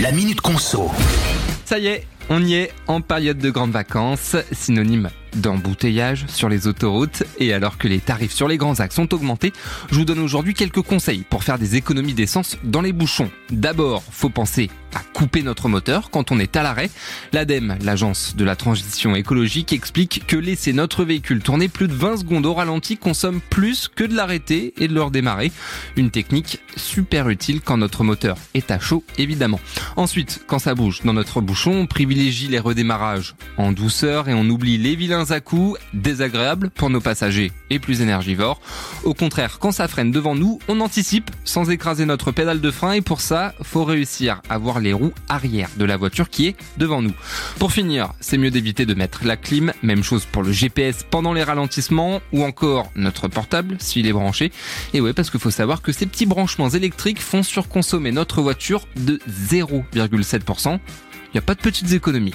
La Minute Conso. Ça y est, on y est en période de grandes vacances, synonyme d'embouteillage sur les autoroutes. Et alors que les tarifs sur les grands axes sont augmentés, je vous donne aujourd'hui quelques conseils pour faire des économies d'essence dans les bouchons. D'abord, faut penser à couper notre moteur quand on est à l'arrêt. L'ADEME, l'agence de la transition écologique, explique que laisser notre véhicule tourner plus de 20 secondes au ralenti consomme plus que de l'arrêter et de le redémarrer. Une technique super utile quand notre moteur est à chaud, évidemment. Ensuite, quand ça bouge dans notre bouchon, on privilégie les redémarrages en douceur et on oublie les vilains à coups, désagréables pour nos passagers et plus énergivores. Au contraire, quand ça freine devant nous, on anticipe sans écraser notre pédale de frein et pour ça, faut réussir à voir les roues arrière de la voiture qui est devant nous. Pour finir, c'est mieux d'éviter de mettre la clim, même chose pour le GPS pendant les ralentissements ou encore notre portable s'il est branché. Et ouais, parce qu'il faut savoir que ces petits branchements électriques font surconsommer notre voiture de 0,7%. Il n'y a pas de petites économies.